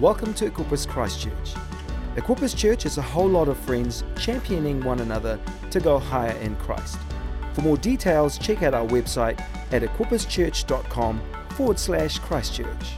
Welcome to Equippers Christchurch. Equippers Church is a whole lot of friends championing one another to go higher in Christ. For more details, check out our website at equipperschurch.com forward slash Christchurch.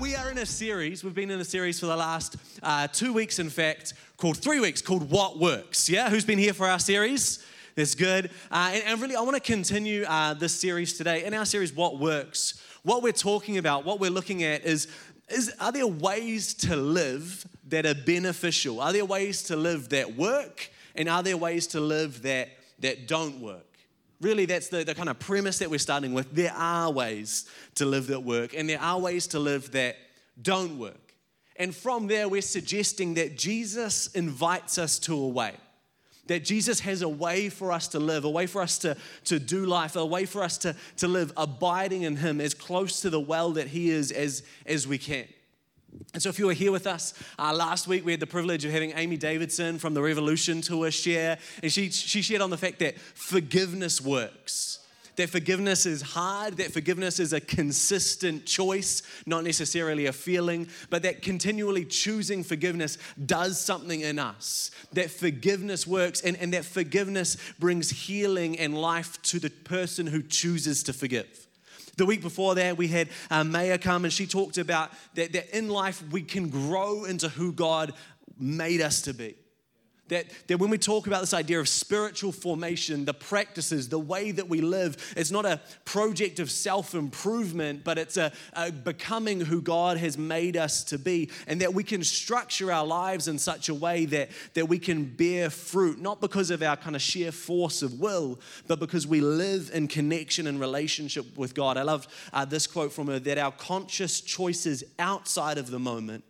We are in a series, we've been in a series for the last uh, two weeks, in fact, called three weeks, called What Works. Yeah, who's been here for our series? That's good. Uh, and, and, really, I want to continue uh, this series today. In our series, What Works, what we're talking about, what we're looking at is, is are there ways to live that are beneficial? Are there ways to live that work? And are there ways to live that, that don't work? Really, that's the, the kind of premise that we're starting with. There are ways to live that work, and there are ways to live that don't work. And from there, we're suggesting that Jesus invites us to a way that Jesus has a way for us to live, a way for us to, to do life, a way for us to, to live abiding in Him as close to the well that He is as, as we can. And so, if you were here with us uh, last week, we had the privilege of having Amy Davidson from the Revolution Tour share, and she, she shared on the fact that forgiveness works that forgiveness is hard, that forgiveness is a consistent choice, not necessarily a feeling, but that continually choosing forgiveness does something in us. That forgiveness works and, and that forgiveness brings healing and life to the person who chooses to forgive. The week before that, we had uh, Maya come and she talked about that, that in life we can grow into who God made us to be. That, that when we talk about this idea of spiritual formation, the practices, the way that we live, it's not a project of self improvement, but it's a, a, becoming who God has made us to be. And that we can structure our lives in such a way that, that we can bear fruit, not because of our kind of sheer force of will, but because we live in connection and relationship with God. I love uh, this quote from her that our conscious choices outside of the moment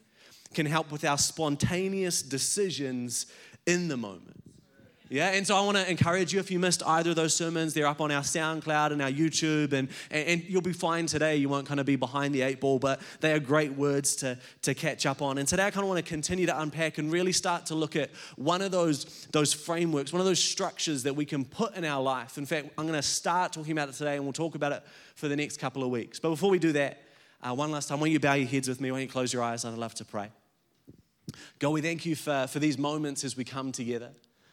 can help with our spontaneous decisions in the moment. Yeah, and so I want to encourage you if you missed either of those sermons, they're up on our SoundCloud and our YouTube, and, and, and, you'll be fine today. You won't kind of be behind the eight ball, but they are great words to, to catch up on. And today I kind of want to continue to unpack and really start to look at one of those, those frameworks, one of those structures that we can put in our life. In fact, I'm going to start talking about it today, and we'll talk about it for the next couple of weeks. But before we do that, uh, one last time, why don't you bow your heads with me? Why don't you close your eyes? I'd love to pray. God, we thank you for, for these moments as we come together.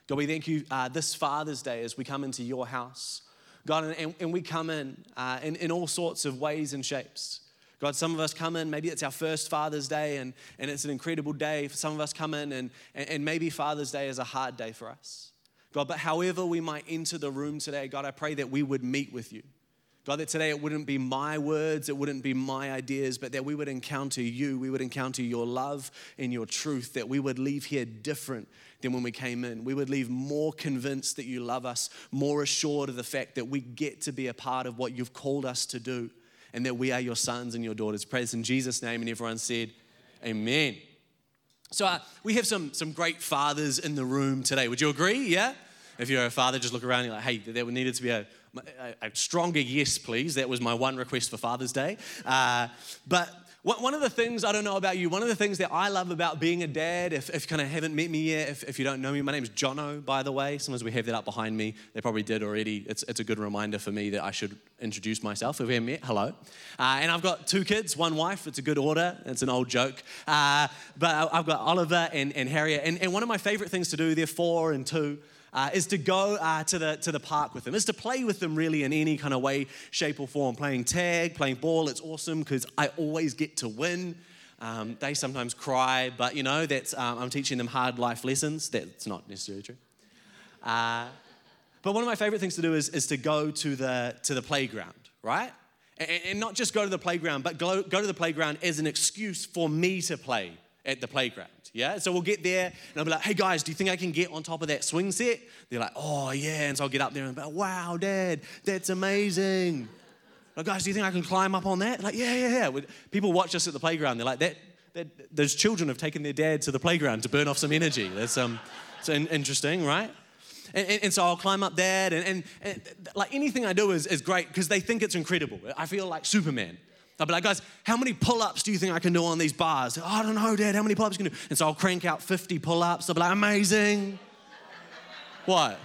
God, we thank you uh, this Father's Day as we come into your house. God, and, and we come in, uh, in in all sorts of ways and shapes. God, some of us come in, maybe it's our first Father's Day and, and it's an incredible day. For some of us come in and, and, and maybe Father's Day is a hard day for us. God, but however we might enter the room today, God, I pray that we would meet with you. God, that today it wouldn't be my words, it wouldn't be my ideas, but that we would encounter you. We would encounter your love and your truth, that we would leave here different than when we came in. We would leave more convinced that you love us, more assured of the fact that we get to be a part of what you've called us to do, and that we are your sons and your daughters. Praise in Jesus' name. And everyone said, Amen. So uh, we have some, some great fathers in the room today. Would you agree? Yeah? If you're a father, just look around you're like, hey, there needed to be a a, stronger yes, please. That was my one request for Father's Day. Uh, but one of the things, I don't know about you, one of the things that I love about being a dad, if, if you kind of haven't met me yet, if, if you don't know me, my name is Jono, by the way. Sometimes we have that up behind me. They probably did already. It's, it's a good reminder for me that I should introduce myself. If we haven't met, hello. Uh, and I've got two kids, one wife. It's a good order. It's an old joke. Uh, but I've got Oliver and, and Harriet. And, and one of my favorite things to do, they're four and two uh, is to go uh, to, the, to the park with them, is to play with them really in any kind of way, shape, or form. Playing tag, playing ball, it's awesome because I always get to win. Um, they sometimes cry, but you know, that's, um, I'm teaching them hard life lessons. That's not necessarily true. Uh, but one of my favorite things to do is, is to go to the, to the playground, right? And, and not just go to the playground, but go, go to the playground as an excuse for me to play at the playground. Yeah, so we'll get there and I'll be like, hey guys, do you think I can get on top of that swing set? They're like, oh yeah. And so I'll get up there and be like, wow, dad, that's amazing. Like, guys, do you think I can climb up on that? Like, yeah, yeah, yeah. People watch us at the playground. They're like, that, that those children have taken their dad to the playground to burn off some energy. That's um, it's interesting, right? And, and, and, so I'll climb up that, and, and, and like anything I do is, is great because they think it's incredible. I feel like Superman. I'll be like, guys, how many pull ups do you think I can do on these bars? Oh, I don't know, Dad, how many pull ups can you do? And so I'll crank out 50 pull ups. I'll be like, amazing. what?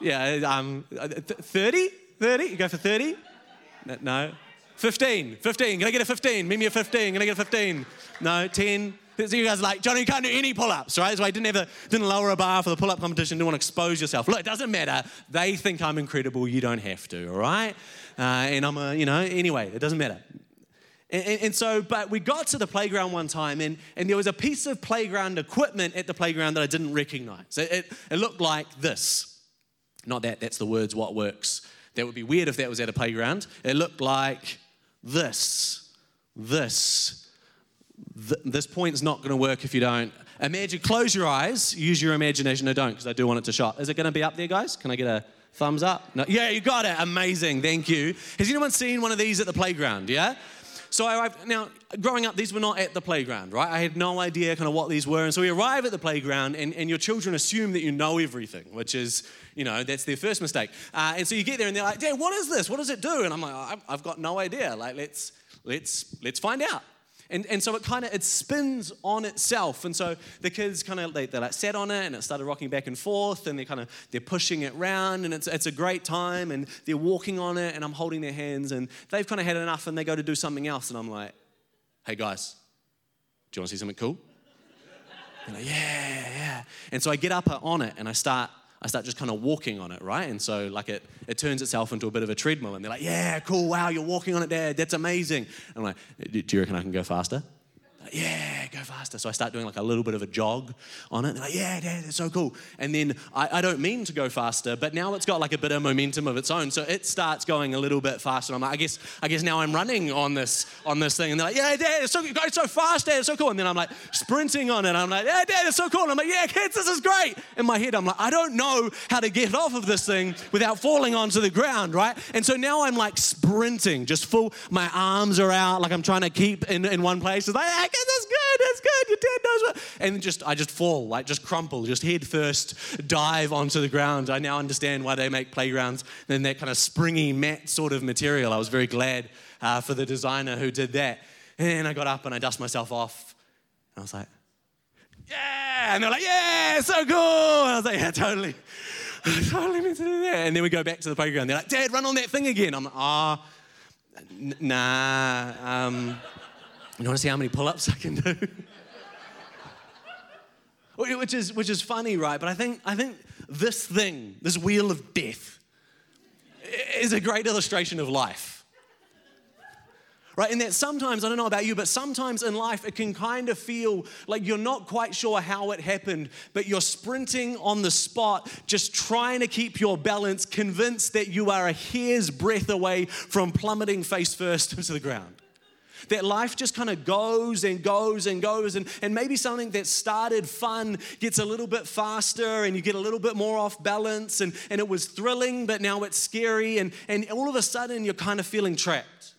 Yeah, um, 30? 30? You go for 30? No? 15, 15. Can I get a 15? Meet me a 15. Can I get a 15? No, 10. So you guys are like, Jono, you can't do any pull-ups, right? So I didn't ever didn't lower a bar for the pull-up competition, didn't want to expose yourself. Look, it doesn't matter. They think I'm incredible, you don't have to, all right? Uh, and I'm a, you know, anyway, it doesn't matter. And, and, and, so, but we got to the playground one time, and, and there was a piece of playground equipment at the playground that I didn't recognize. It, it, it looked like this. Not that, that's the words, what works. That would be weird if that was at a playground. It looked like this, this. Th- this point's not going to work if you don't. Imagine, close your eyes, use your imagination. No, don't, because I do want it to shot. Is it going to be up there, guys? Can I get a thumbs up? No. Yeah, you got it. Amazing. Thank you. Has anyone seen one of these at the playground? Yeah? So I arrived, now, growing up, these were not at the playground, right? I had no idea kind of what these were. And so we arrive at the playground, and, and your children assume that you know everything, which is, you know, that's their first mistake. Uh, and so you get there, and they're like, Dad, what is this? What does it do? And I'm like, I've got no idea. Like, let's, let's, let's find out. And, and so it kind of it spins on itself. And so the kids kind of they, they like sat on it and it started rocking back and forth and they're kind of they're pushing it around and it's, it's a great time and they're walking on it and i'm holding their hands and they've kind of had enough and they go to do something else and i'm like hey guys do you want to see something cool? Like yeah yeah. And so i get up on it and i start I start just kind of walking on it, right? And so like it, it turns itself into a bit of a treadmill. And they're like, yeah, cool, wow, you're walking on it, Dad. That's amazing. And I'm like, do you reckon I can go faster? Yeah, go faster. So I start doing like a little bit of a jog on it. They're like, yeah, Dad, it's so cool. And then I, I, don't mean to go faster, but now it's got like a bit of momentum of its own. So it starts going a little bit faster. I'm like, I guess, I guess now I'm running on this on this thing. And they're like, yeah, Dad, it's so going so fast, Dad, it's so cool. And then I'm like sprinting on it. I'm like, yeah, Dad, it's so cool. And I'm like, yeah, kids, this is great. In my head, I'm like, I don't know how to get off of this thing without falling onto the ground, right? And so now I'm like sprinting, just full, my arms are out, like I'm trying to keep in, in one place. It's like, This good that's good. Your dad knows what. And just, I just fall, like just crumple, just head first, dive onto the ground. I now understand why they make playgrounds in that kind of springy mat sort of material. I was very glad uh, for the designer who did that. And I got up and I dust myself off. And I was like, yeah. And they're like, yeah, so cool. And I was like, yeah, totally. I totally meant to do that. And then we go back to the playground. They're like, Dad, run on that thing again. I'm like, ah, oh, n- nah. Um, you want to see how many pull ups I can do? which, is, which is funny, right? But I think, I think this thing, this wheel of death, is a great illustration of life. Right? And that sometimes, I don't know about you, but sometimes in life it can kind of feel like you're not quite sure how it happened, but you're sprinting on the spot, just trying to keep your balance, convinced that you are a hair's breadth away from plummeting face first into the ground. That life just kind of goes and goes and goes, and, and maybe something that started fun gets a little bit faster and you get a little bit more off balance, and, and it was thrilling, but now it's scary, and, and all of a sudden you're kind of feeling trapped.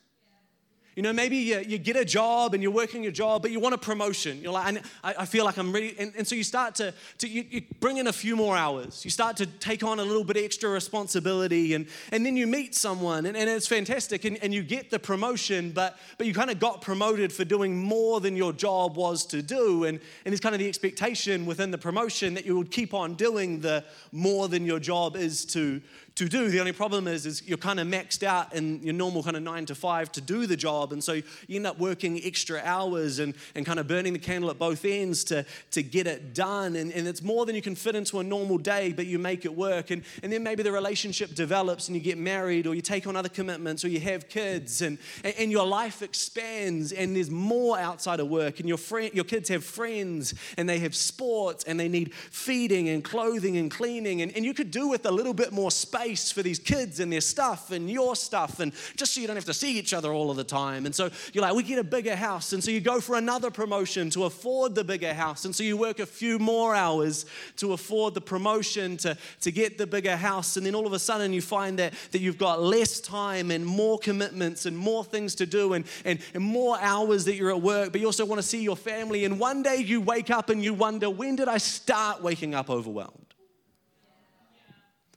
You know, maybe you, you get a job and you're working your job, but you want a promotion. You're like, I, I feel like I'm ready. And, and so you start to, to you, you, bring in a few more hours. You start to take on a little bit extra responsibility. And, and then you meet someone and, and it's fantastic and, and you get the promotion, but, but you kind of got promoted for doing more than your job was to do. And, and it's kind of the expectation within the promotion that you would keep on doing the more than your job is to, to do. The only problem is, is you're kind of maxed out in your normal kind of nine to five to do the job. And so you end up working extra hours and, and kind of burning the candle at both ends to, to get it done. And, and it's more than you can fit into a normal day, but you make it work. And, and then maybe the relationship develops and you get married or you take on other commitments or you have kids and, and your life expands and there's more outside of work. And your, friend, your kids have friends and they have sports and they need feeding and clothing and cleaning. And, and you could do with a little bit more space space for these kids and their stuff and your stuff, and just so you don't have to see each other all of the time. And so you're like, we get a bigger house. And so you go for another promotion to afford the bigger house. And so you work a few more hours to afford the promotion to, to get the bigger house. And then all of a sudden you find that, that you've got less time and more commitments and more things to do and, and, and more hours that you're at work, but you also want to see your family. And one day you wake up and you wonder, when did I start waking up overwhelmed?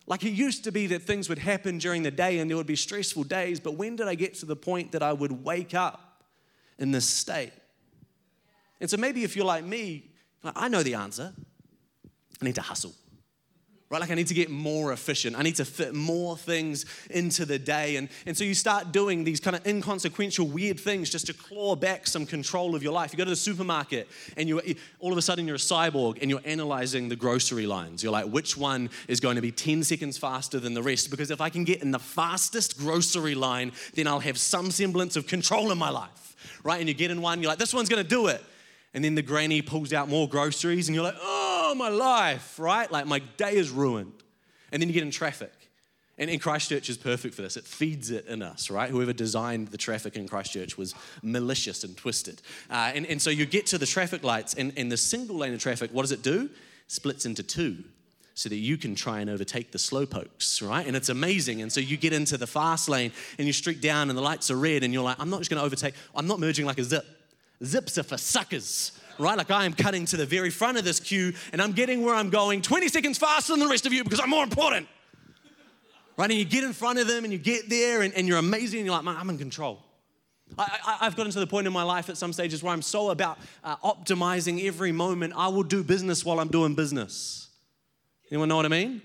Like it used to be that things would happen during the day and there would be stressful days, but when did I get to the point that I would wake up in this state? And so maybe if you're like me, I know the answer. I need to hustle. Right? Like I need to get more efficient. I need to fit more things into the day. And, and so you start doing these kind of inconsequential, weird things just to claw back some control of your life. You go to the supermarket and you all of a sudden you're a cyborg and you're analyzing the grocery lines. You're like, which one is going to be 10 seconds faster than the rest? Because if I can get in the fastest grocery line, then I'll have some semblance of control in my life, right? And you get in one, you're like, this one's going to do it. And then the granny pulls out more groceries and you're like, oh, oh, my life, right? Like my day is ruined. And then you get in traffic. And, and Christchurch is perfect for this. It feeds it in us, right? Whoever designed the traffic in Christchurch was malicious and twisted. Uh, and, and so you get to the traffic lights, and, and the single lane of traffic, what does it do? Splits into two so that you can try and overtake the slowpokes, right? And it's amazing. And so you get into the fast lane and you streak down and the lights are red and you're like, I'm not just gonna overtake, I'm not merging like a zip. Zips are for suckers, right? Like I am cutting to the very front of this queue and I'm getting where I'm going 20 seconds faster than the rest of you because I'm more important. Right? And you get in front of them and you get there and, and you're amazing and you're like, man, I'm in control. I, have gotten to the point in my life at some stages where I'm so about uh, optimizing every moment, I will do business while I'm doing business. Anyone know what I mean?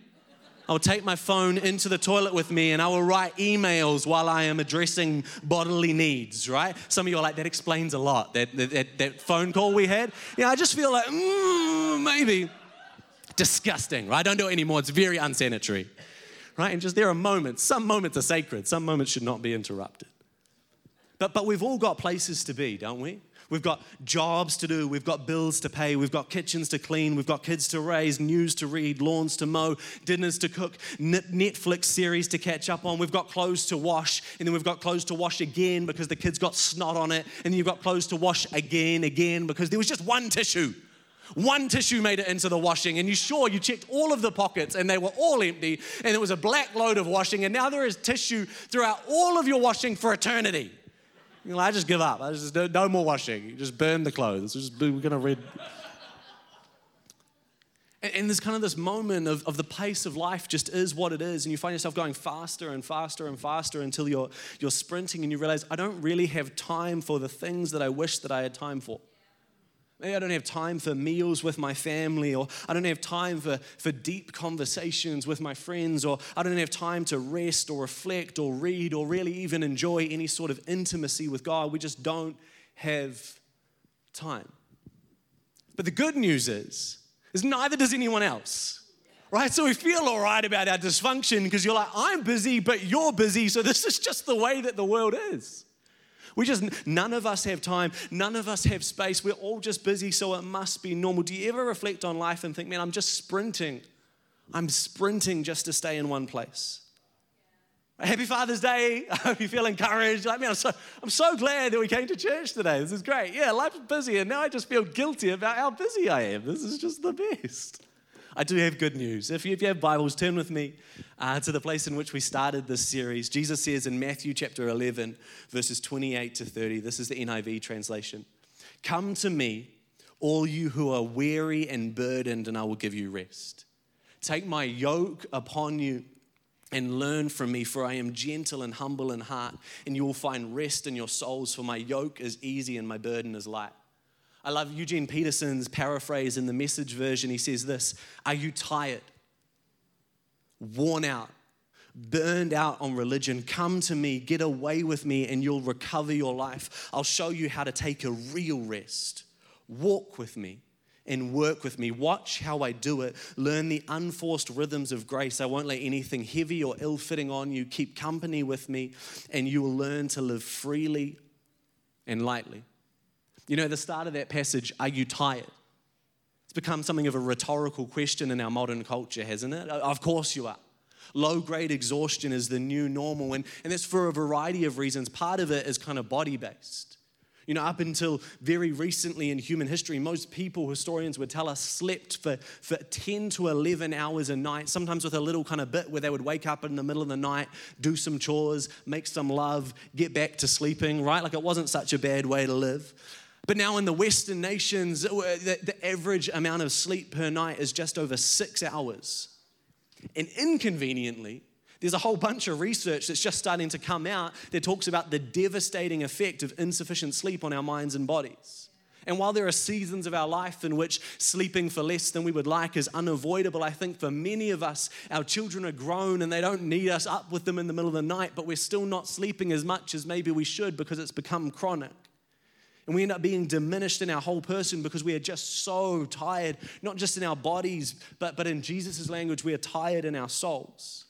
I will take my phone into the toilet with me and I will write emails while I am addressing bodily needs, right? Some of you are like, that explains a lot. That, that, that phone call we had. Yeah, I just feel like, mm, maybe. Disgusting, right? I don't do it anymore. It's very unsanitary, right? And just there are moments, some moments are sacred, some moments should not be interrupted. But, but we've all got places to be, don't we? We've got jobs to do. We've got bills to pay. We've got kitchens to clean. We've got kids to raise, news to read, lawns to mow, dinners to cook, Netflix series to catch up on. We've got clothes to wash, and then we've got clothes to wash again because the kids got snot on it. And then you've got clothes to wash again, again because there was just one tissue. One tissue made it into the washing, and you sure you checked all of the pockets and they were all empty, and it was a black load of washing, and now there is tissue throughout all of your washing for eternity. You know, I just give up. I just no more washing. You just burn the clothes. Just, we're gonna read. And, and there's kind of this moment of, of the pace of life just is what it is, and you find yourself going faster and faster and faster until you're you're sprinting, and you realize I don't really have time for the things that I wish that I had time for. Maybe I don't have time for meals with my family, or I don't have time for, for deep conversations with my friends, or I don't have time to rest or reflect or read or really even enjoy any sort of intimacy with God. We just don't have time. But the good news is, is neither does anyone else. Right? So we feel all right about our dysfunction because you're like, I'm busy, but you're busy, so this is just the way that the world is. We just, none of us have time. None of us have space. We're all just busy, so it must be normal. Do you ever reflect on life and think, man, I'm just sprinting? I'm sprinting just to stay in one place. Happy Father's Day. I hope you feel encouraged. Like, man, I'm so, I'm so glad that we came to church today. This is great. Yeah, life's busy, and now I just feel guilty about how busy I am. This is just the best. I do have good news. If you, if you have Bibles, turn with me uh, to the place in which we started this series. Jesus says in Matthew chapter 11, verses 28 to 30, this is the NIV translation Come to me, all you who are weary and burdened, and I will give you rest. Take my yoke upon you and learn from me, for I am gentle and humble in heart, and you will find rest in your souls, for my yoke is easy and my burden is light. I love Eugene Peterson's paraphrase in the message version. He says this Are you tired, worn out, burned out on religion? Come to me, get away with me, and you'll recover your life. I'll show you how to take a real rest. Walk with me and work with me. Watch how I do it. Learn the unforced rhythms of grace. I won't let anything heavy or ill fitting on you. Keep company with me, and you will learn to live freely and lightly. You know, the start of that passage, are you tired? It's become something of a rhetorical question in our modern culture, hasn't it? Of course you are. Low grade exhaustion is the new normal, and, and that's for a variety of reasons. Part of it is kind of body based. You know, up until very recently in human history, most people, historians would tell us, slept for, for 10 to 11 hours a night, sometimes with a little kind of bit where they would wake up in the middle of the night, do some chores, make some love, get back to sleeping, right? Like it wasn't such a bad way to live. But now in the Western nations, uh, the, the average amount of sleep per night is just over six hours. And inconveniently, there's a whole bunch of research that's just starting to come out that talks about the devastating effect of insufficient sleep on our minds and bodies. And while there are seasons of our life in which sleeping for less than we would like is unavoidable, I think for many of us, our children are grown and they don't need us up with them in the middle of the night, but we're still not sleeping as much as maybe we should because it's become chronic. And we end up being diminished in our whole person because we are just so tired, not just in our bodies, but, but in Jesus' language, we are tired in our souls.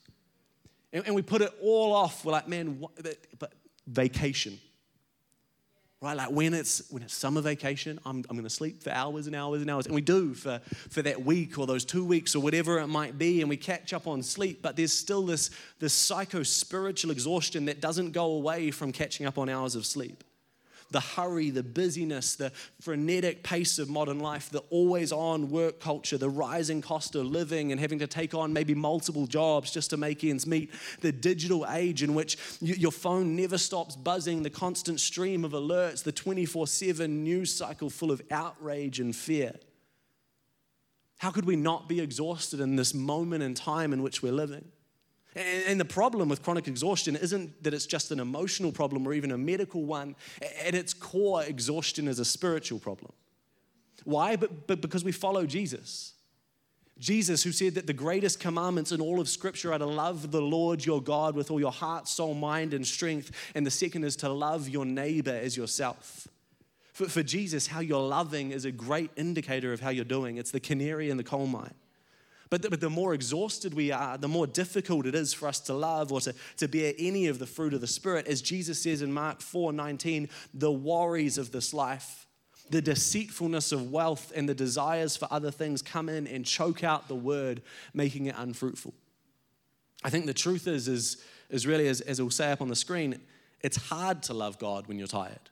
And, and we put it all off. We're like, man, what, but vacation right? Like when it's when it's summer vacation, I'm, I'm going to sleep for hours and hours and hours, and we do for for that week or those two weeks or whatever it might be, and we catch up on sleep. But there's still this this psycho spiritual exhaustion that doesn't go away from catching up on hours of sleep the hurry, the busyness, the frenetic pace of modern life, the always on work culture, the rising cost of living and having to take on maybe multiple jobs just to make ends meet, the digital age in which your phone never stops buzzing, the constant stream of alerts, the 24 7 news cycle full of outrage and fear. How could we not be exhausted in this moment in time in which we're living? And the problem with chronic exhaustion isn't that it's just an emotional problem or even a medical one. At its core, exhaustion is a spiritual problem. Why? But, but because we follow Jesus. Jesus, who said that the greatest commandments in all of Scripture are to love the Lord your God with all your heart, soul, mind, and strength. And the second is to love your neighbor as yourself. For, for Jesus, how you're loving is a great indicator of how you're doing. It's the canary in the coal mine. But the, but the more exhausted we are, the more difficult it is for us to love or to, to bear any of the fruit of the Spirit. As Jesus says in Mark 4 19, the worries of this life, the deceitfulness of wealth, and the desires for other things come in and choke out the word, making it unfruitful. I think the truth is, is, is really, as, as we'll say up on the screen, it's hard to love God when you're tired.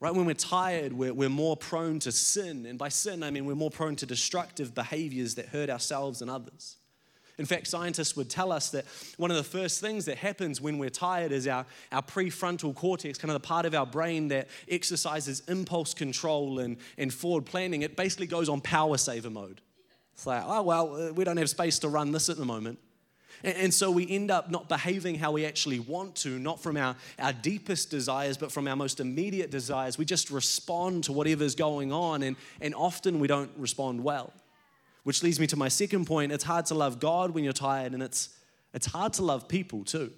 Right? When we're tired, we're, we're more prone to sin. And by sin, I mean we're more prone to destructive behaviors that hurt ourselves and others. In fact, scientists would tell us that one of the first things that happens when we're tired is our, our prefrontal cortex, kind of the part of our brain that exercises impulse control and, and forward planning. It basically goes on power saver mode. It's like, oh, well, uh, we don't have space to run this at the moment. And, so we end up not behaving how we actually want to, not from our, our deepest desires, but from our most immediate desires. We just respond to whatever's going on, and, and often we don't respond well. Which leads me to my second point it's hard to love God when you're tired, and it's, it's hard to love people too.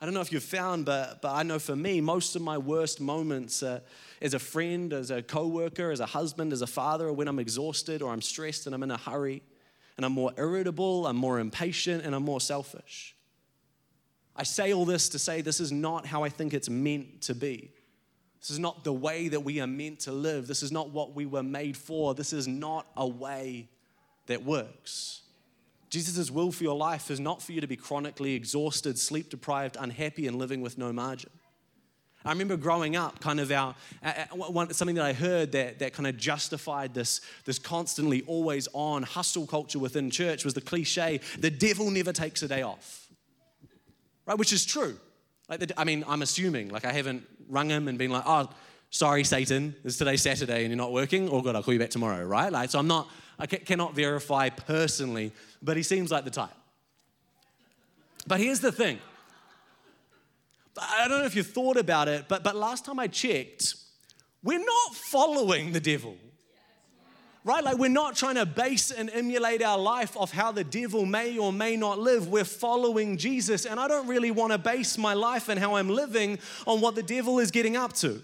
I don't know if you've found, but, but I know for me, most of my worst moments uh, as a friend, as a coworker, as a husband, as a father, when I'm exhausted or I'm stressed and I'm in a hurry and I'm more irritable, I'm more impatient, and I'm more selfish. I say all this to say this is not how I think it's meant to be. This is not the way that we are meant to live. This is not what we were made for. This is not a way that works. Jesus' will for your life is not for you to be chronically exhausted, sleep deprived, unhappy, and living with no margin. I remember growing up, kind of our, something that I heard that, that kind of justified this, this constantly always on hustle culture within church was the cliche the devil never takes a day off. Right? Which is true. Like the, I mean, I'm assuming, like I haven't rung him and been like, oh, sorry, Satan, it's today Saturday and you're not working. Oh, God, I'll call you back tomorrow, right? Like, so I'm not, I cannot verify personally, but he seems like the type. But here's the thing I don't know if you thought about it, but, but last time I checked, we're not following the devil. Right? Like, we're not trying to base and emulate our life off how the devil may or may not live. We're following Jesus. And I don't really want to base my life and how I'm living on what the devil is getting up to.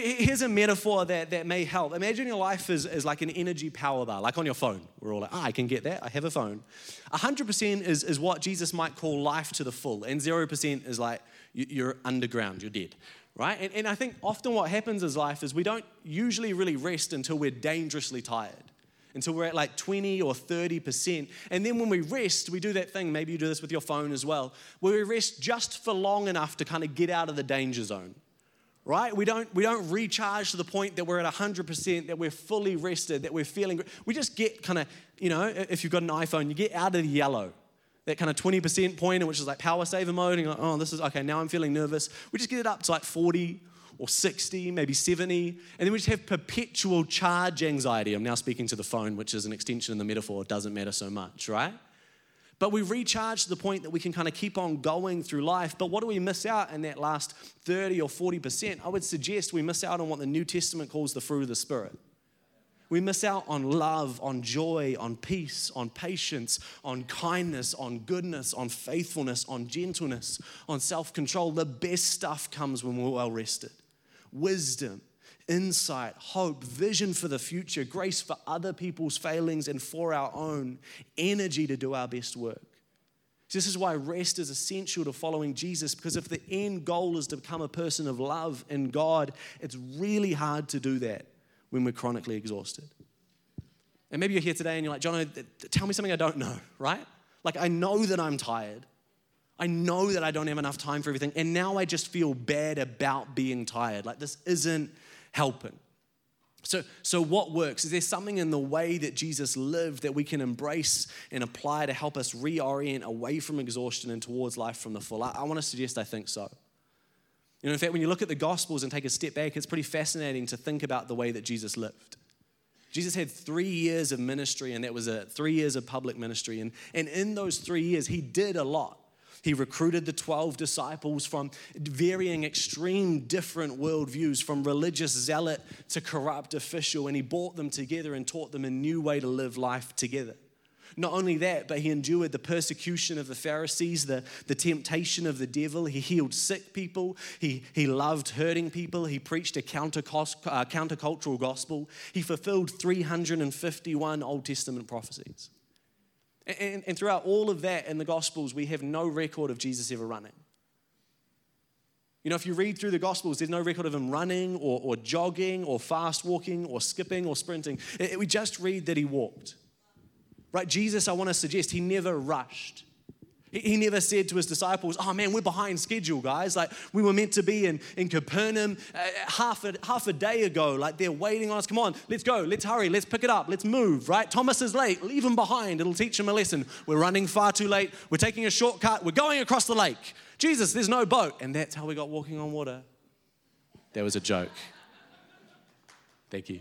Here's a metaphor that, that may help. Imagine your life is, is like an energy power bar, like on your phone. We're all like, ah, I can get that. I have a phone. 100% is, is what Jesus might call life to the full, and 0% is like you're underground, you're dead, right? And, and I think often what happens in life is we don't usually really rest until we're dangerously tired until we're at like 20 or 30%. And then when we rest, we do that thing, maybe you do this with your phone as well, where we rest just for long enough to kind of get out of the danger zone. Right? We don't, we don't recharge to the point that we're at 100%, that we're fully rested, that we're feeling. We just get kind of, you know, if you've got an iPhone, you get out of the yellow that kind of 20% point, in which is like power saver mode, and you're like, oh, this is okay, now I'm feeling nervous. We just get it up to like 40 or 60, maybe 70, and then we just have perpetual charge anxiety. I'm now speaking to the phone, which is an extension of the metaphor, it doesn't matter so much, right? But we recharge to the point that we can kind of keep on going through life. But what do we miss out in that last 30 or 40%? I would suggest we miss out on what the New Testament calls the fruit of the Spirit. We miss out on love, on joy, on peace, on patience, on kindness, on goodness, on faithfulness, on gentleness, on self control. The best stuff comes when we're well rested. Wisdom, insight, hope, vision for the future, grace for other people's failings and for our own, energy to do our best work. This is why rest is essential to following Jesus because if the end goal is to become a person of love in God, it's really hard to do that when we're chronically exhausted. And maybe you're here today and you're like, John, tell me something I don't know, right? Like, I know that I'm tired. I know that I don't have enough time for everything. And now I just feel bad about being tired. Like, this isn't helping. So, so what works? Is there something in the way that Jesus lived that we can embrace and apply to help us reorient away from exhaustion and towards life from the full? I, I want to suggest I think so. You know, in fact, when you look at the Gospels and take a step back, it's pretty fascinating to think about the way that Jesus lived. Jesus had three years of ministry, and that was a three years of public ministry. And, and in those three years, he did a lot. He recruited the 12 disciples from varying extreme different worldviews, from religious zealot to corrupt official, and he brought them together and taught them a new way to live life together. Not only that, but he endured the persecution of the Pharisees, the, the temptation of the devil. He healed sick people. He, he loved hurting people. He preached a counter, uh, countercultural gospel. He fulfilled 351 Old Testament prophecies. And, and throughout all of that in the Gospels, we have no record of Jesus ever running. You know, if you read through the Gospels, there's no record of him running or, or jogging or fast walking or skipping or sprinting. It, it, we just read that he walked. Right? Jesus, I want to suggest, he never rushed. He never said to his disciples, Oh man, we're behind schedule, guys. Like we were meant to be in, in Capernaum uh, half, a, half a day ago. Like they're waiting on us. Come on, let's go, let's hurry, let's pick it up, let's move, right? Thomas is late, leave him behind. It'll teach him a lesson. We're running far too late. We're taking a shortcut. We're going across the lake. Jesus, there's no boat. And that's how we got walking on water. That was a joke. Thank you.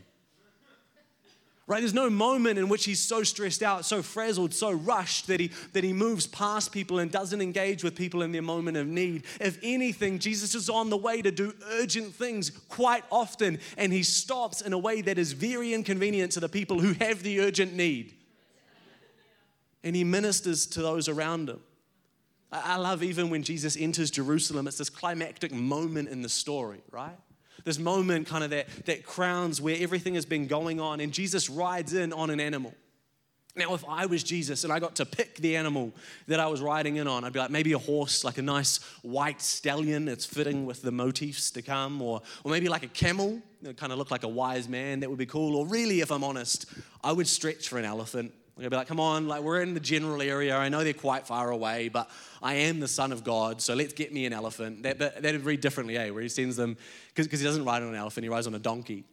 Right? There's no moment in which he's so stressed out, so frazzled, so rushed that he, that he moves past people and doesn't engage with people in their moment of need. If anything, Jesus is on the way to do urgent things quite often, and he stops in a way that is very inconvenient to the people who have the urgent need. And he ministers to those around him. I love even when Jesus enters Jerusalem, it's this climactic moment in the story, right? This moment kind of that, that crowns where everything has been going on, and Jesus rides in on an animal. Now, if I was Jesus and I got to pick the animal that I was riding in on, I'd be like, maybe a horse, like a nice white stallion that's fitting with the motifs to come, or, or maybe like a camel that kind of look like a wise man, that would be cool. Or really, if I'm honest, I would stretch for an elephant. I'd be like, come on, like we're in the general area. I know they're quite far away, but I am the son of God, so let's get me an elephant. That, but that'd read differently, eh? Where he sends them, because he doesn't ride on an elephant, he rides on a donkey.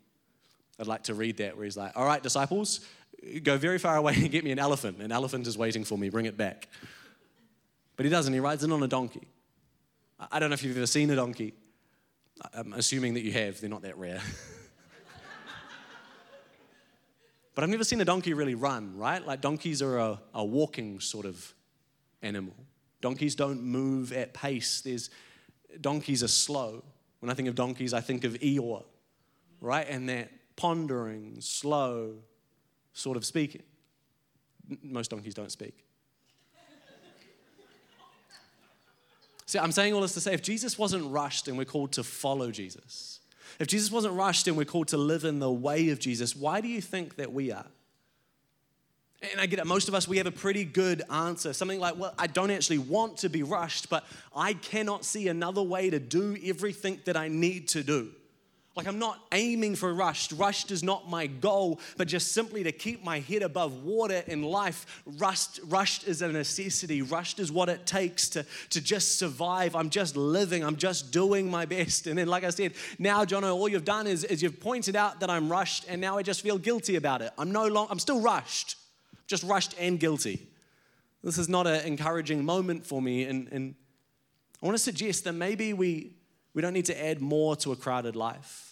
I'd like to read that, where he's like, all right, disciples, go very far away and get me an elephant. An elephant is waiting for me, bring it back. But he doesn't, he rides in on a donkey. I don't know if you've ever seen a donkey. I'm assuming that you have, they're not that rare. But I've never seen a donkey really run, right? Like donkeys are a, a walking sort of animal. Donkeys don't move at pace. There's donkeys are slow. When I think of donkeys, I think of Eeyore, right? And that pondering, slow sort of speaking. Most donkeys don't speak. See, I'm saying all this to say if Jesus wasn't rushed and we're called to follow Jesus, if Jesus wasn't rushed and we're called to live in the way of Jesus, why do you think that we are? And I get it, most of us, we have a pretty good answer. Something like, well, I don't actually want to be rushed, but I cannot see another way to do everything that I need to do. Like, I'm not aiming for rushed. Rushed is not my goal, but just simply to keep my head above water in life. Rushed is a necessity. Rushed is what it takes to, to just survive. I'm just living. I'm just doing my best. And then, like I said, now, Jono, all you've done is, is you've pointed out that I'm rushed, and now I just feel guilty about it. I'm no longer, I'm still rushed, just rushed and guilty. This is not an encouraging moment for me. And, and I want to suggest that maybe we we don't need to add more to a crowded life.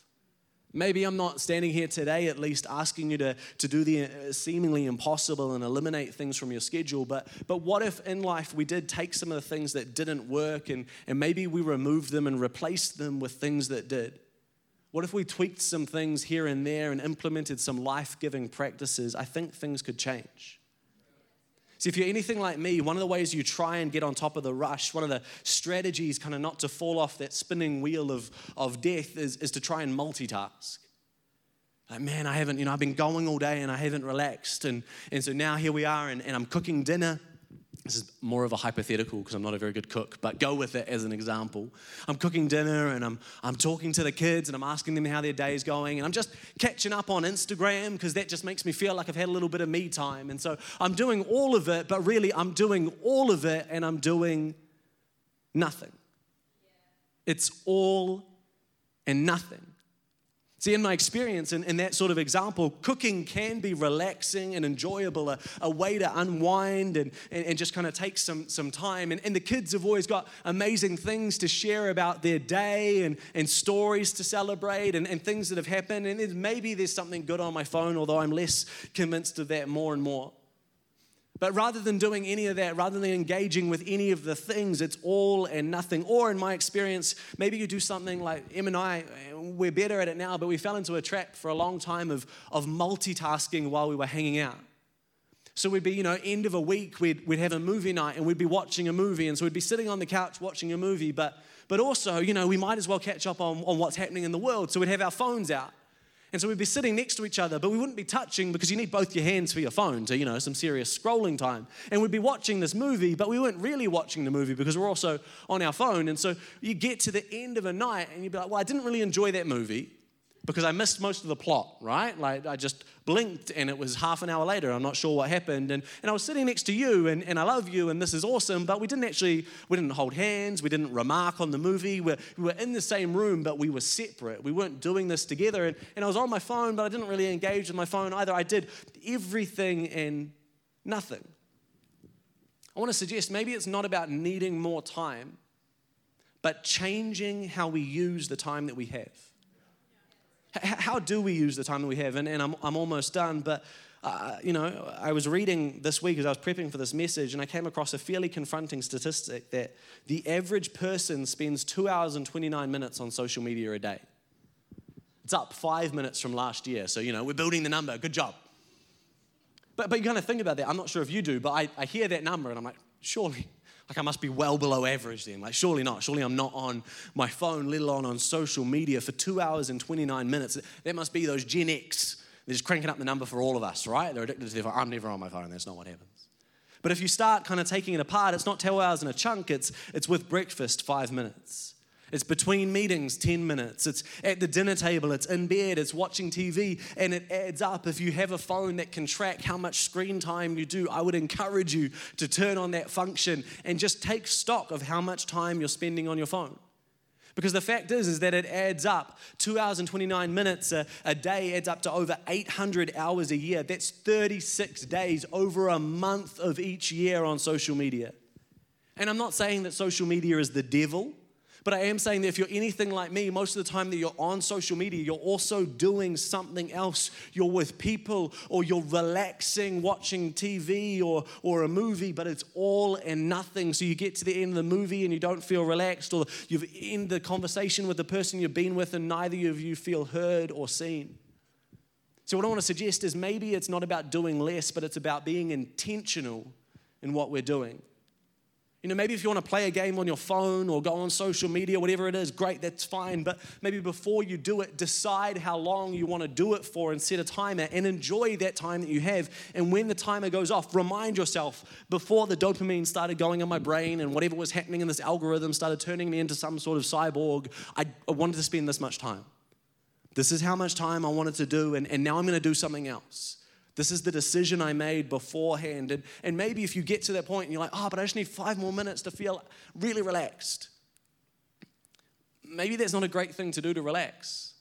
Maybe I'm not standing here today, at least asking you to, to do the uh, seemingly impossible and eliminate things from your schedule. But, but what if in life we did take some of the things that didn't work and, and maybe we removed them and replaced them with things that did? What if we tweaked some things here and there and implemented some life giving practices? I think things could change. See, if you're anything like me, one of the ways you try and get on top of the rush, one of the strategies kind of not to fall off that spinning wheel of, of death is, is to try and multitask. Like, man, I haven't, you know, I've been going all day and I haven't relaxed. And, and so now here we are, and, and I'm cooking dinner this is more of a hypothetical because I'm not a very good cook, but go with it as an example. I'm cooking dinner and I'm, I'm talking to the kids and I'm asking them how their day is going. And I'm just catching up on Instagram because that just makes me feel like I've had a little bit of me time. And so I'm doing all of it, but really I'm doing all of it and I'm doing nothing. It's all and nothing. See, in my experience, in, in that sort of example, cooking can be relaxing and enjoyable, a, a way to unwind and, and, and just kind of take some, some time. And, and the kids have always got amazing things to share about their day and, and stories to celebrate and, and things that have happened. And maybe there's something good on my phone, although I'm less convinced of that more and more. But rather than doing any of that, rather than engaging with any of the things, it's all and nothing. Or in my experience, maybe you do something like Em and I, we're better at it now, but we fell into a trap for a long time of, of multitasking while we were hanging out. So we'd be, you know, end of a week, we'd, we'd have a movie night and we'd be watching a movie. And so we'd be sitting on the couch watching a movie, but, but also, you know, we might as well catch up on, on what's happening in the world. So we'd have our phones out. And so we'd be sitting next to each other, but we wouldn't be touching because you need both your hands for your phone to, you know, some serious scrolling time. And we'd be watching this movie, but we weren't really watching the movie because we're also on our phone. And so you get to the end of a night and you'd be like, well, I didn't really enjoy that movie because I missed most of the plot, right? Like I just blinked and it was half an hour later. I'm not sure what happened. And, and I was sitting next to you and, and I love you and this is awesome, but we didn't actually, we didn't hold hands. We didn't remark on the movie. We're, we were in the same room, but we were separate. We weren't doing this together. And, and I was on my phone, but I didn't really engage with my phone either. I did everything and nothing. I want to suggest maybe it's not about needing more time, but changing how we use the time that we have how do we use the time that we have? And, and I'm, I'm almost done, but uh, you know, I was reading this week as I was prepping for this message, and I came across a fairly confronting statistic that the average person spends two hours and 29 minutes on social media a day. It's up five minutes from last year, so you know, we're building the number. Good job. But, but you kind of think about that. I'm not sure if you do, but I, I hear that number and I'm like, surely, like I must be well below average then. Like, surely not. Surely I'm not on my phone, let alone on social media for two hours and 29 minutes. There must be those Gen X. They're just cranking up the number for all of us, right? They're addicted to their phone. I'm never on my phone. That's not what happens. But if you start kind of taking it apart, it's not two hours in a chunk, it's, it's with breakfast, five minutes. It's between meetings, 10 minutes. It's at the dinner table, it's in bed, it's watching TV, and it adds up. If you have a phone that can track how much screen time you do, I would encourage you to turn on that function and just take stock of how much time you're spending on your phone. Because the fact is, is that it adds up. Two hours and 29 minutes a, a day adds up to over 800 hours a year. That's 36 days, over a month of each year on social media. And I'm not saying that social media is the devil. But I am saying that if you're anything like me, most of the time that you're on social media, you're also doing something else. You're with people or you're relaxing, watching TV or, or a movie, but it's all and nothing. So you get to the end of the movie and you don't feel relaxed, or you've ended the conversation with the person you've been with and neither of you feel heard or seen. So, what I want to suggest is maybe it's not about doing less, but it's about being intentional in what we're doing. You know, maybe if you want to play a game on your phone or go on social media, whatever it is, great, that's fine. But maybe before you do it, decide how long you want to do it for and set a timer and enjoy that time that you have. And when the timer goes off, remind yourself before the dopamine started going in my brain and whatever was happening in this algorithm started turning me into some sort of cyborg, I, I wanted to spend this much time. This is how much time I wanted to do, and, and now I'm going to do something else. This is the decision I made beforehand. And, and maybe if you get to that point and you're like, oh, but I just need five more minutes to feel really relaxed. Maybe that's not a great thing to do to relax.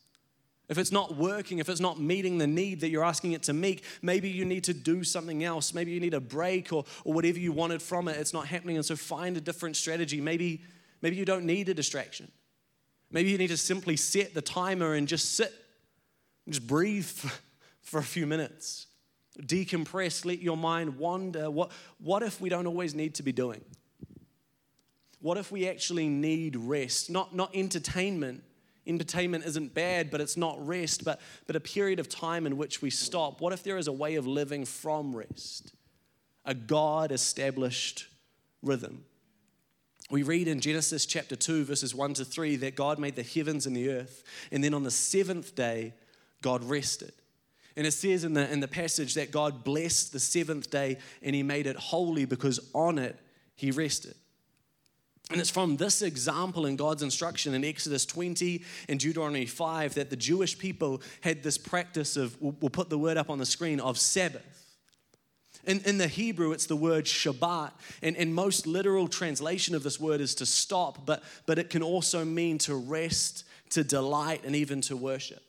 If it's not working, if it's not meeting the need that you're asking it to meet, maybe you need to do something else. Maybe you need a break or, or whatever you wanted from it. It's not happening. And so find a different strategy. Maybe, maybe you don't need a distraction. Maybe you need to simply set the timer and just sit Just breathe for, for a few minutes. Decompress, let your mind wander. What, what if we don't always need to be doing? What if we actually need rest? Not, not entertainment. Entertainment isn't bad, but it's not rest, but, but a period of time in which we stop. What if there is a way of living from rest? A God established rhythm. We read in Genesis chapter 2, verses 1 to 3, that God made the heavens and the earth, and then on the seventh day, God rested. And it says in the, in the passage that God blessed the seventh day and he made it holy because on it he rested. And it's from this example in God's instruction in Exodus 20 and Deuteronomy 5 that the Jewish people had this practice of, we'll put the word up on the screen, of Sabbath. In, in the Hebrew, it's the word Shabbat. And, and most literal translation of this word is to stop, but, but it can also mean to rest, to delight, and even to worship.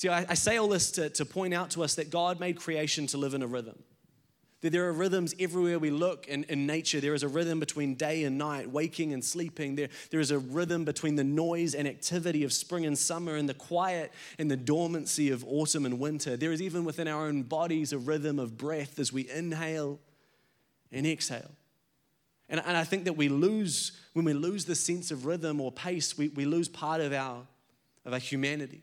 See, I, I say all this to, to point out to us that God made creation to live in a rhythm. That there are rhythms everywhere we look in, in nature. There is a rhythm between day and night, waking and sleeping. There, there is a rhythm between the noise and activity of spring and summer, and the quiet and the dormancy of autumn and winter. There is even within our own bodies a rhythm of breath as we inhale and exhale. And, and I think that we lose, when we lose the sense of rhythm or pace, we, we lose part of our, of our humanity.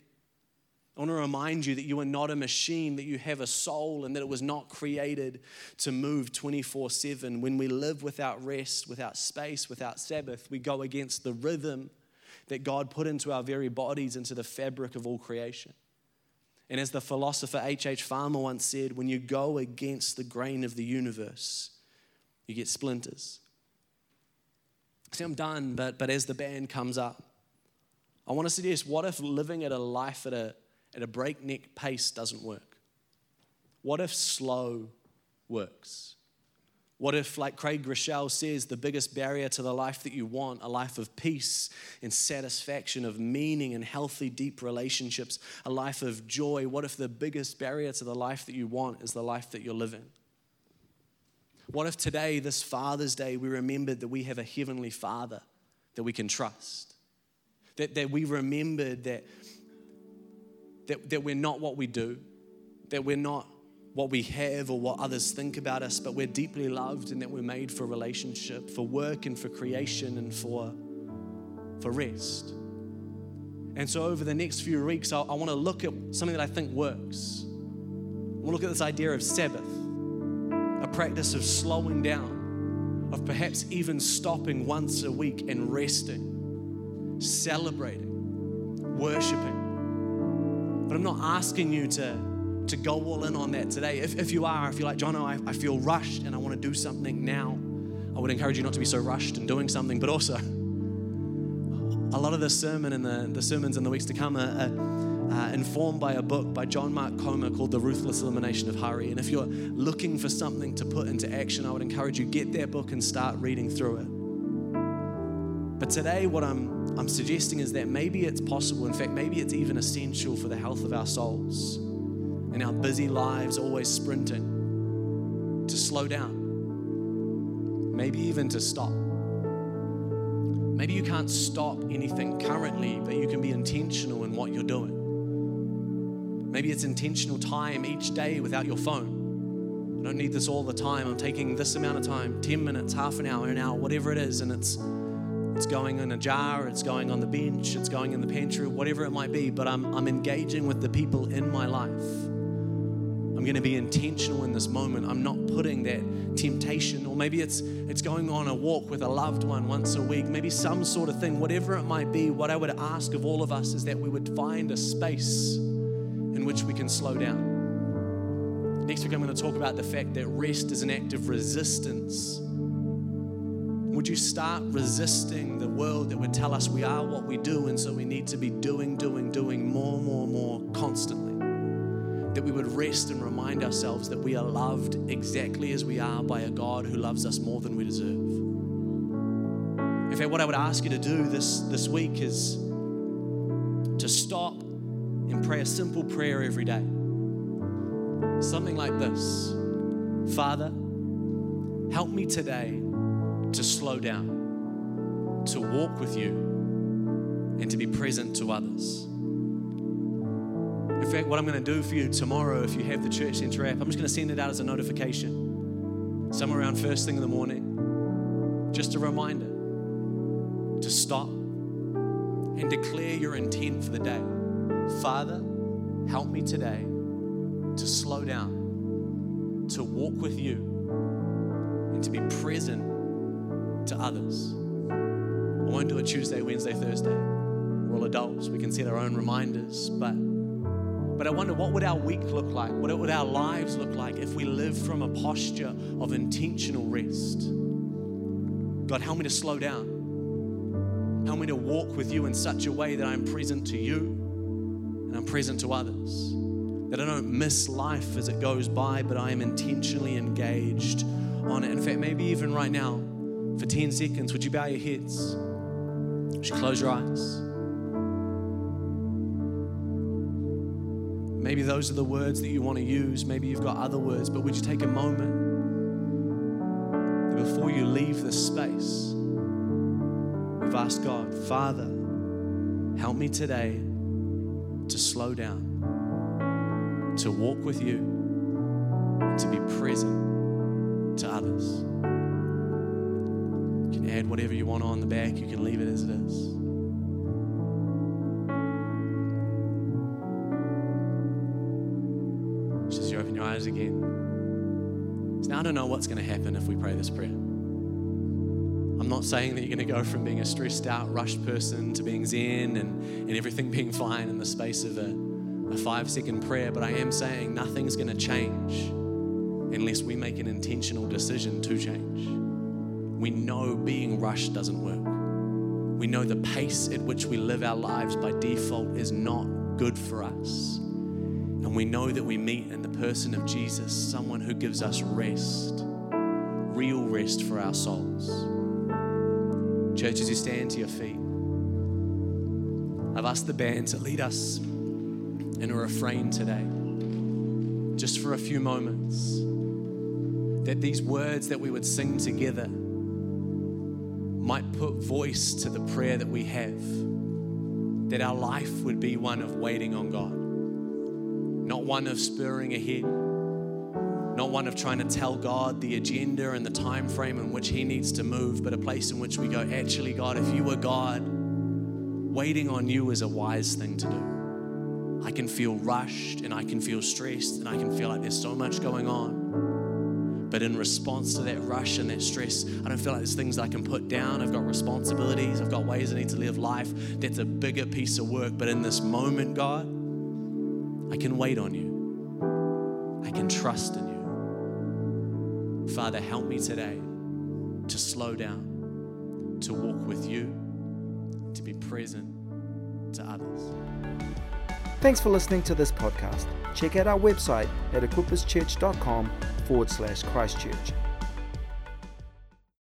I want to remind you that you are not a machine, that you have a soul, and that it was not created to move 24 7. When we live without rest, without space, without Sabbath, we go against the rhythm that God put into our very bodies, into the fabric of all creation. And as the philosopher H.H. Farmer once said, when you go against the grain of the universe, you get splinters. See, I'm done, but, but as the band comes up, I want to suggest what if living at a life at a at a breakneck pace doesn't work? What if slow works? What if, like Craig Groeschel says, the biggest barrier to the life that you want, a life of peace and satisfaction, of meaning and healthy, deep relationships, a life of joy, what if the biggest barrier to the life that you want is the life that you're living? What if today, this Father's Day, we remembered that we have a Heavenly Father that we can trust? That, that we remembered that that, that we're not what we do, that we're not what we have or what others think about us, but we're deeply loved and that we're made for relationship, for work and for creation and for, for rest. And so, over the next few weeks, I, I want to look at something that I think works. To look at this idea of Sabbath, a practice of slowing down, of perhaps even stopping once a week and resting, celebrating, worshiping but I'm not asking you to, to go all in on that today. If, if you are, if you're like, John, I, I feel rushed and I want to do something now, I would encourage you not to be so rushed in doing something, but also, a lot of the sermon and the, the sermons in the weeks to come are, are uh, informed by a book by John Mark Comer called The Ruthless Elimination of Hurry. And if you're looking for something to put into action, I would encourage you get that book and start reading through it. But today, what I'm, I'm suggesting is that maybe it's possible, in fact, maybe it's even essential for the health of our souls and our busy lives, always sprinting, to slow down, maybe even to stop. Maybe you can't stop anything currently, but you can be intentional in what you're doing. Maybe it's intentional time each day without your phone. I don't need this all the time. I'm taking this amount of time 10 minutes, half an hour, an hour, whatever it is, and it's it's going in a jar, it's going on the bench, it's going in the pantry, whatever it might be, but I'm, I'm engaging with the people in my life. I'm going to be intentional in this moment. I'm not putting that temptation, or maybe it's it's going on a walk with a loved one once a week, maybe some sort of thing, whatever it might be. What I would ask of all of us is that we would find a space in which we can slow down. Next week, I'm going to talk about the fact that rest is an act of resistance would you start resisting the world that would tell us we are what we do, and so we need to be doing, doing, doing more, more, more constantly? That we would rest and remind ourselves that we are loved exactly as we are by a God who loves us more than we deserve. In fact, what I would ask you to do this, this week is to stop and pray a simple prayer every day. Something like this Father, help me today to slow down, to walk with you, and to be present to others. In fact, what I'm going to do for you tomorrow, if you have the Church Center app, I'm just going to send it out as a notification. Somewhere around first thing in the morning. Just a reminder to stop and declare your intent for the day. Father, help me today to slow down, to walk with you, and to be present to others. I won't do it Tuesday, Wednesday, Thursday. We're all adults. We can set our own reminders, but but I wonder what would our week look like? What would our lives look like if we lived from a posture of intentional rest? God, help me to slow down. Help me to walk with you in such a way that I'm present to you and I'm present to others. That I don't miss life as it goes by, but I am intentionally engaged on it. In fact, maybe even right now, for 10 seconds, would you bow your heads? Would you close your eyes? Maybe those are the words that you want to use. Maybe you've got other words, but would you take a moment before you leave this space? We've asked God, Father, help me today to slow down, to walk with you, and to be present to others. You can add whatever you want on the back, you can leave it as it is. Just as you open your eyes again. So now I don't know what's going to happen if we pray this prayer. I'm not saying that you're going to go from being a stressed out, rushed person to being zen and, and everything being fine in the space of a, a five second prayer, but I am saying nothing's going to change unless we make an intentional decision to change. We know being rushed doesn't work. We know the pace at which we live our lives by default is not good for us. And we know that we meet in the person of Jesus, someone who gives us rest, real rest for our souls. Church, as you stand to your feet, I've asked the band to lead us in a refrain today, just for a few moments, that these words that we would sing together might put voice to the prayer that we have, that our life would be one of waiting on God, not one of spurring ahead, not one of trying to tell God the agenda and the time frame in which He needs to move, but a place in which we go, actually, God, if you were God, waiting on you is a wise thing to do. I can feel rushed and I can feel stressed and I can feel like there's so much going on. But in response to that rush and that stress, I don't feel like there's things I can put down. I've got responsibilities, I've got ways I need to live life. That's a bigger piece of work. But in this moment, God, I can wait on you. I can trust in you. Father, help me today to slow down, to walk with you, to be present to others. Thanks for listening to this podcast. Check out our website at equipperschurch.com forward slash Christchurch.